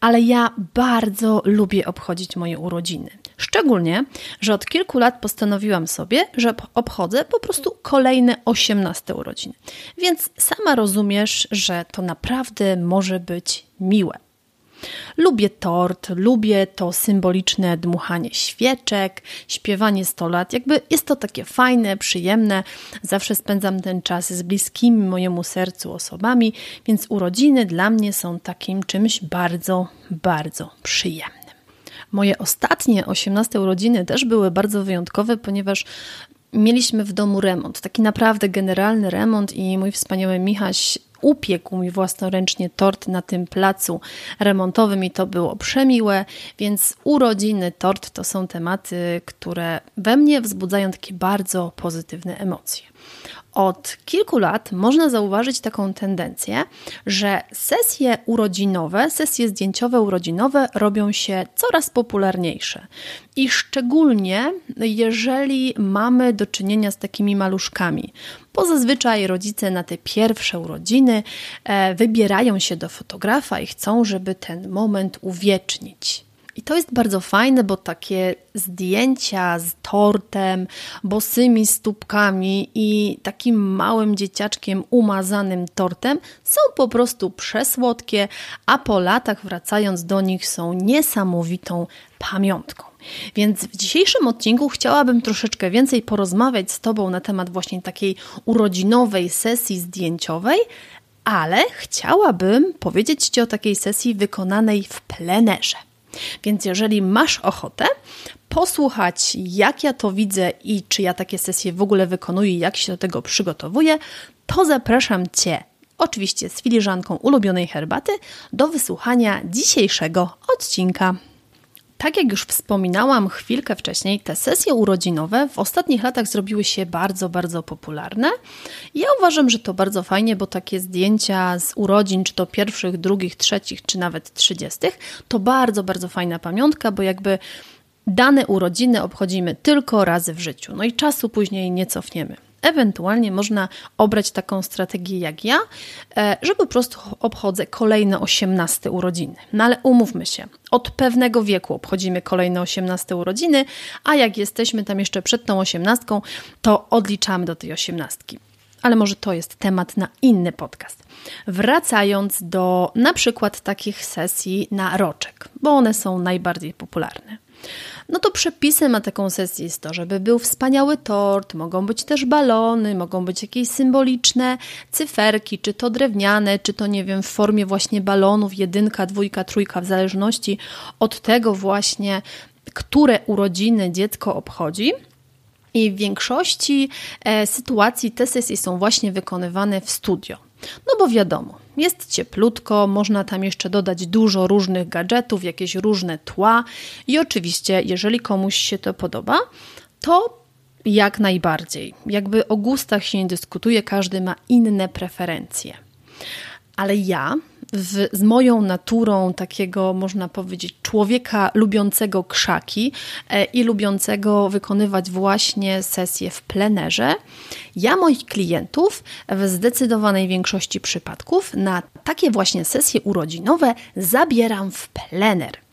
ale ja bardzo lubię obchodzić moje urodziny. Szczególnie, że od kilku lat postanowiłam sobie, że obchodzę po prostu kolejne 18 urodziny. Więc sama rozumiesz, że to naprawdę może być miłe. Lubię tort, lubię to symboliczne dmuchanie świeczek, śpiewanie 100 lat. Jakby jest to takie fajne, przyjemne. Zawsze spędzam ten czas z bliskimi mojemu sercu osobami, więc urodziny dla mnie są takim czymś bardzo, bardzo przyjemnym. Moje ostatnie 18 urodziny też były bardzo wyjątkowe, ponieważ mieliśmy w domu remont, taki naprawdę generalny remont i mój wspaniały Michaś upiekł mi własnoręcznie tort na tym placu remontowym i to było przemiłe, więc urodziny, tort to są tematy, które we mnie wzbudzają takie bardzo pozytywne emocje. Od kilku lat można zauważyć taką tendencję, że sesje urodzinowe, sesje zdjęciowe urodzinowe robią się coraz popularniejsze. I szczególnie jeżeli mamy do czynienia z takimi maluszkami, bo zazwyczaj rodzice na te pierwsze urodziny e, wybierają się do fotografa i chcą, żeby ten moment uwiecznić. I to jest bardzo fajne, bo takie zdjęcia z tortem, bosymi stópkami i takim małym dzieciaczkiem umazanym tortem są po prostu przesłodkie, a po latach wracając do nich są niesamowitą pamiątką. Więc w dzisiejszym odcinku chciałabym troszeczkę więcej porozmawiać z Tobą na temat właśnie takiej urodzinowej sesji zdjęciowej, ale chciałabym powiedzieć Ci o takiej sesji wykonanej w plenerze. Więc jeżeli masz ochotę posłuchać, jak ja to widzę i czy ja takie sesje w ogóle wykonuję, jak się do tego przygotowuję, to zapraszam Cię, oczywiście z filiżanką ulubionej herbaty, do wysłuchania dzisiejszego odcinka. Tak jak już wspominałam chwilkę wcześniej, te sesje urodzinowe w ostatnich latach zrobiły się bardzo, bardzo popularne. Ja uważam, że to bardzo fajnie, bo takie zdjęcia z urodzin, czy to pierwszych, drugich, trzecich, czy nawet trzydziestych, to bardzo, bardzo fajna pamiątka, bo jakby dane urodziny obchodzimy tylko razy w życiu. No i czasu później nie cofniemy. Ewentualnie można obrać taką strategię jak ja, e, że po prostu obchodzę kolejne 18 urodziny. No ale umówmy się, od pewnego wieku obchodzimy kolejne 18 urodziny, a jak jesteśmy tam jeszcze przed tą 18, to odliczamy do tej 18 ale może to jest temat na inny podcast. Wracając do na przykład takich sesji na roczek, bo one są najbardziej popularne no to przepisem na taką sesję jest to, żeby był wspaniały tort, mogą być też balony, mogą być jakieś symboliczne cyferki, czy to drewniane, czy to nie wiem, w formie właśnie balonów, jedynka, dwójka, trójka, w zależności od tego właśnie, które urodziny dziecko obchodzi. I w większości e, sytuacji te sesje są właśnie wykonywane w studio. No bo wiadomo, jest cieplutko, można tam jeszcze dodać dużo różnych gadżetów, jakieś różne tła i oczywiście, jeżeli komuś się to podoba, to jak najbardziej. Jakby o gustach się nie dyskutuje, każdy ma inne preferencje. Ale ja w, z moją naturą takiego, można powiedzieć, człowieka lubiącego krzaki e, i lubiącego wykonywać właśnie sesje w plenerze, ja moich klientów w zdecydowanej większości przypadków na takie właśnie sesje urodzinowe zabieram w plener.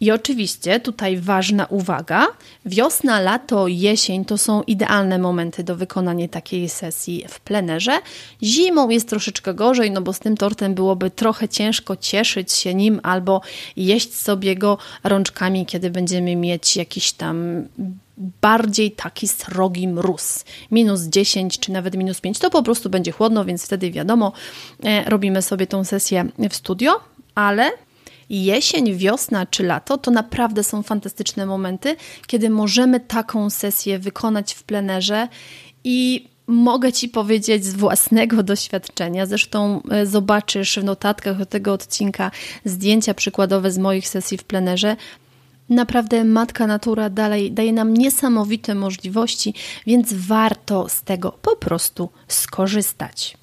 I oczywiście tutaj ważna uwaga: wiosna, lato, jesień to są idealne momenty do wykonania takiej sesji w plenerze. Zimą jest troszeczkę gorzej, no bo z tym tortem byłoby trochę ciężko cieszyć się nim albo jeść sobie go rączkami, kiedy będziemy mieć jakiś tam bardziej taki srogi mróz. Minus 10 czy nawet minus 5 to po prostu będzie chłodno, więc wtedy wiadomo, e, robimy sobie tą sesję w studio, ale jesień, wiosna czy lato to naprawdę są fantastyczne momenty, kiedy możemy taką sesję wykonać w plenerze i mogę Ci powiedzieć z własnego doświadczenia, zresztą e, zobaczysz w notatkach do tego odcinka zdjęcia przykładowe z moich sesji w plenerze. Naprawdę Matka Natura dalej daje nam niesamowite możliwości, więc warto z tego po prostu skorzystać.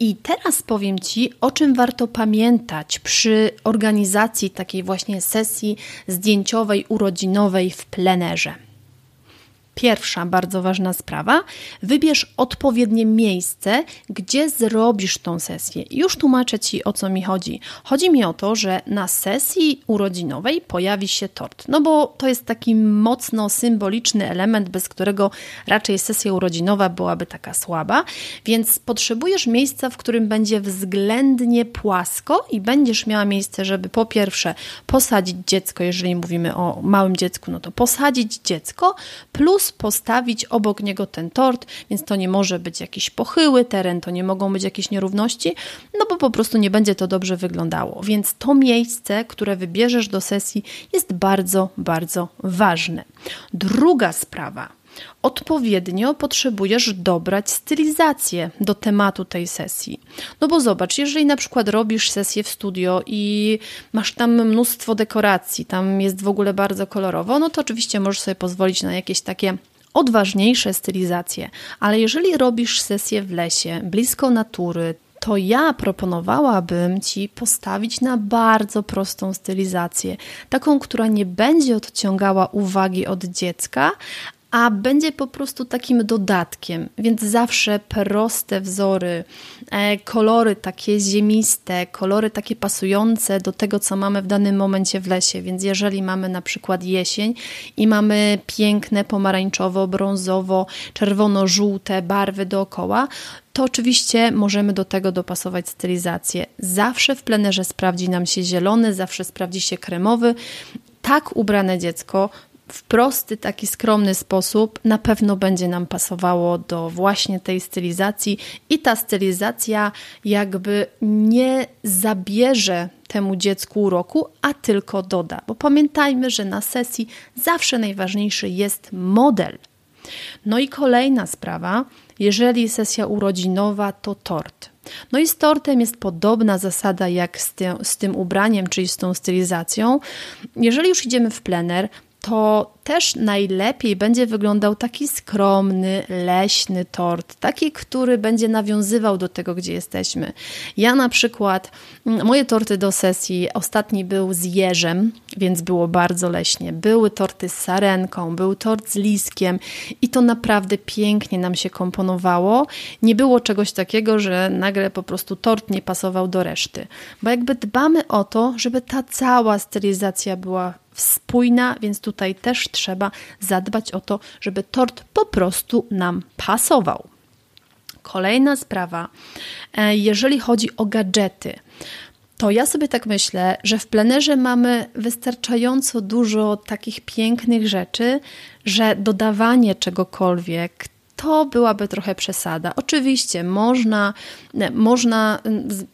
I teraz powiem Ci, o czym warto pamiętać przy organizacji takiej właśnie sesji zdjęciowej, urodzinowej w plenerze. Pierwsza bardzo ważna sprawa, wybierz odpowiednie miejsce, gdzie zrobisz tą sesję. Już tłumaczę Ci o co mi chodzi. Chodzi mi o to, że na sesji urodzinowej pojawi się tort, no bo to jest taki mocno symboliczny element, bez którego raczej sesja urodzinowa byłaby taka słaba, więc potrzebujesz miejsca, w którym będzie względnie płasko i będziesz miała miejsce, żeby po pierwsze posadzić dziecko, jeżeli mówimy o małym dziecku, no to posadzić dziecko, plus plus postawić obok niego ten tort, więc to nie może być jakiś pochyły teren, to nie mogą być jakieś nierówności, no bo po prostu nie będzie to dobrze wyglądało. Więc to miejsce, które wybierzesz do sesji, jest bardzo, bardzo ważne. Druga sprawa odpowiednio potrzebujesz dobrać stylizację do tematu tej sesji. No bo zobacz, jeżeli na przykład robisz sesję w studio i masz tam mnóstwo dekoracji, tam jest w ogóle bardzo kolorowo, no to oczywiście możesz sobie pozwolić na jakieś takie odważniejsze stylizacje, ale jeżeli robisz sesję w lesie, blisko natury, to ja proponowałabym Ci postawić na bardzo prostą stylizację, taką, która nie będzie odciągała uwagi od dziecka, a będzie po prostu takim dodatkiem, więc zawsze proste wzory, e, kolory takie ziemiste, kolory takie pasujące do tego, co mamy w danym momencie w lesie. Więc jeżeli mamy na przykład jesień i mamy piękne pomarańczowo, brązowo, czerwono-żółte barwy dookoła, to oczywiście możemy do tego dopasować stylizację. Zawsze w plenerze sprawdzi nam się zielony, zawsze sprawdzi się kremowy. Tak ubrane dziecko w prosty, taki skromny sposób na pewno będzie nam pasowało do właśnie tej stylizacji i ta stylizacja jakby nie zabierze temu dziecku uroku, a tylko doda. Bo pamiętajmy, że na sesji zawsze najważniejszy jest model. No i kolejna sprawa, jeżeli sesja urodzinowa, to tort. No i z tortem jest podobna zasada jak z, z tym ubraniem, czyli z tą stylizacją. Jeżeli już idziemy w plener, to też najlepiej będzie wyglądał taki skromny, leśny tort, taki, który będzie nawiązywał do tego, gdzie jesteśmy. Ja na przykład, mm, moje torty do sesji, ostatni był z jeżem, więc było bardzo leśnie. Były torty z sarenką, był tort z liskiem i to naprawdę pięknie nam się komponowało. Nie było czegoś takiego, że nagle po prostu tort nie pasował do reszty, bo jakby dbamy o to, żeby ta cała stylizacja była spójna, więc tutaj też trzeba zadbać o to, żeby tort po prostu nam pasował. Kolejna sprawa, e, jeżeli chodzi o gadżety, to ja sobie tak myślę, że w plenerze mamy wystarczająco dużo takich pięknych rzeczy, że dodawanie czegokolwiek to byłaby trochę przesada. Oczywiście można, można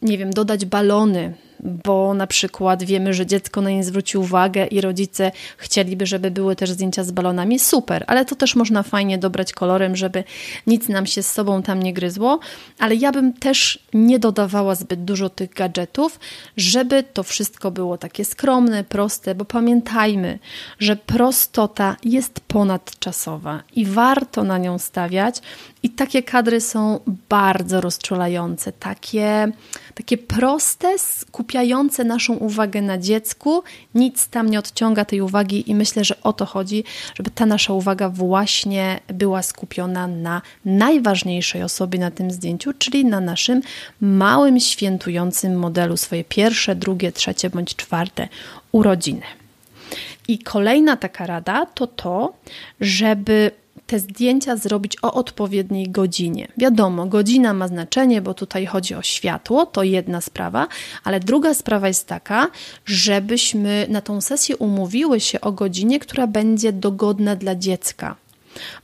nie wiem, dodać balony bo na przykład wiemy, że dziecko na nie zwróci uwagę i rodzice chcieliby, żeby były też zdjęcia z balonami, super, ale to też można fajnie dobrać kolorem, żeby nic nam się z sobą tam nie gryzło, ale ja bym też nie dodawała zbyt dużo tych gadżetów, żeby to wszystko było takie skromne, proste, bo pamiętajmy, że prostota jest ponadczasowa i warto na nią stawiać. I takie kadry są bardzo rozczulające, takie, takie proste, skupiające naszą uwagę na dziecku, nic tam nie odciąga tej uwagi i myślę, że o to chodzi, żeby ta nasza uwaga właśnie była skupiona na najważniejszej osobie na tym zdjęciu, czyli na naszym małym, świętującym modelu, swoje pierwsze, drugie, trzecie bądź czwarte urodziny. I kolejna taka rada to to, żeby te zdjęcia zrobić o odpowiedniej godzinie. Wiadomo, godzina ma znaczenie, bo tutaj chodzi o światło, to jedna sprawa, ale druga sprawa jest taka, żebyśmy na tą sesję umówiły się o godzinie, która będzie dogodna dla dziecka.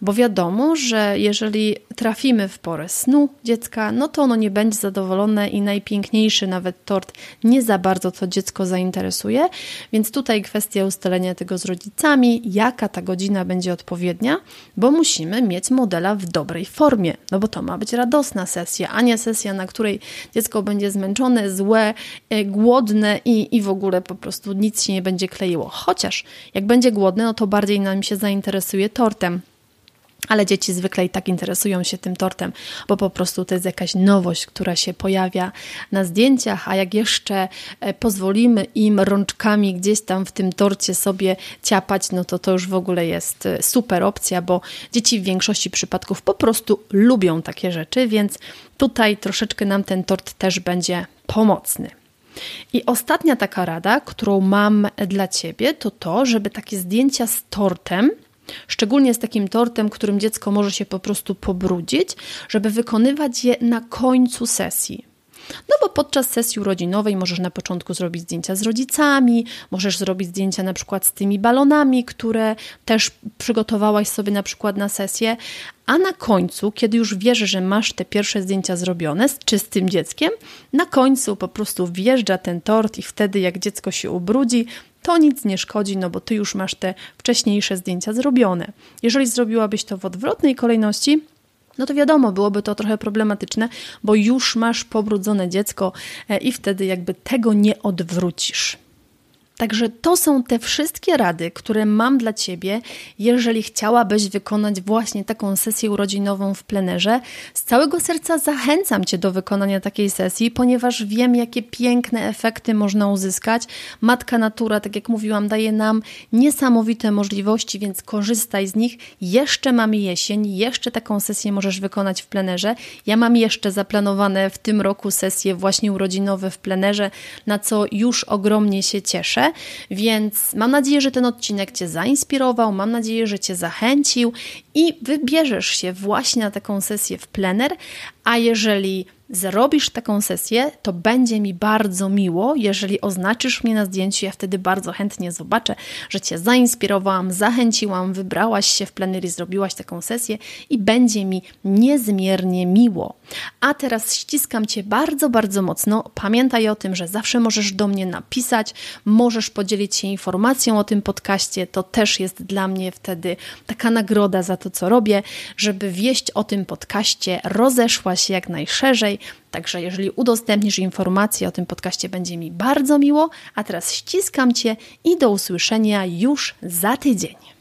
Bo wiadomo, że jeżeli trafimy w porę snu dziecka, no to ono nie będzie zadowolone i najpiękniejszy nawet tort nie za bardzo to dziecko zainteresuje. Więc tutaj kwestia ustalenia tego z rodzicami, jaka ta godzina będzie odpowiednia, bo musimy mieć modela w dobrej formie, no bo to ma być radosna sesja, a nie sesja, na której dziecko będzie zmęczone, złe, e, głodne i, i w ogóle po prostu nic się nie będzie kleiło. Chociaż jak będzie głodne, no to bardziej nam się zainteresuje tortem. Ale dzieci zwykle i tak interesują się tym tortem, bo po prostu to jest jakaś nowość, która się pojawia na zdjęciach, a jak jeszcze e, pozwolimy im rączkami gdzieś tam w tym torcie sobie ciapać, no to to już w ogóle jest e, super opcja, bo dzieci w większości przypadków po prostu lubią takie rzeczy, więc tutaj troszeczkę nam ten tort też będzie pomocny. I ostatnia taka rada, którą mam dla Ciebie, to to, żeby takie zdjęcia z tortem Szczególnie z takim tortem, którym dziecko może się po prostu pobrudzić, żeby wykonywać je na końcu sesji. No bo podczas sesji urodzinowej możesz na początku zrobić zdjęcia z rodzicami, możesz zrobić zdjęcia na przykład z tymi balonami, które też przygotowałaś sobie na przykład na sesję, a na końcu, kiedy już wiesz, że masz te pierwsze zdjęcia zrobione z czystym dzieckiem, na końcu po prostu wjeżdża ten tort i wtedy jak dziecko się ubrudzi, to nic nie szkodzi, no bo ty już masz te wcześniejsze zdjęcia zrobione. Jeżeli zrobiłabyś to w odwrotnej kolejności, no to wiadomo, byłoby to trochę problematyczne, bo już masz pobrudzone dziecko e, i wtedy jakby tego nie odwrócisz. Także to są te wszystkie rady, które mam dla Ciebie, jeżeli chciałabyś wykonać właśnie taką sesję urodzinową w plenerze. Z całego serca zachęcam Cię do wykonania takiej sesji, ponieważ wiem, jakie piękne efekty można uzyskać. Matka Natura, tak jak mówiłam, daje nam niesamowite możliwości, więc korzystaj z nich. Jeszcze mamy jesień, jeszcze taką sesję możesz wykonać w plenerze. Ja mam jeszcze zaplanowane w tym roku sesje właśnie urodzinowe w plenerze, na co już ogromnie się cieszę. Więc mam nadzieję, że ten odcinek Cię zainspirował, mam nadzieję, że Cię zachęcił i wybierzesz się właśnie na taką sesję w plener, a jeżeli zrobisz taką sesję, to będzie mi bardzo miło, jeżeli oznaczysz mnie na zdjęciu. Ja wtedy bardzo chętnie zobaczę, że Cię zainspirowałam, zachęciłam, wybrałaś się w plenery, zrobiłaś taką sesję i będzie mi niezmiernie miło. A teraz ściskam Cię bardzo, bardzo mocno. Pamiętaj o tym, że zawsze możesz do mnie napisać, możesz podzielić się informacją o tym podcaście. To też jest dla mnie wtedy taka nagroda za to, co robię, żeby wieść o tym podcaście rozeszła się jak najszerzej. Także jeżeli udostępnisz informacje o tym podcaście, będzie mi bardzo miło. A teraz ściskam Cię i do usłyszenia już za tydzień.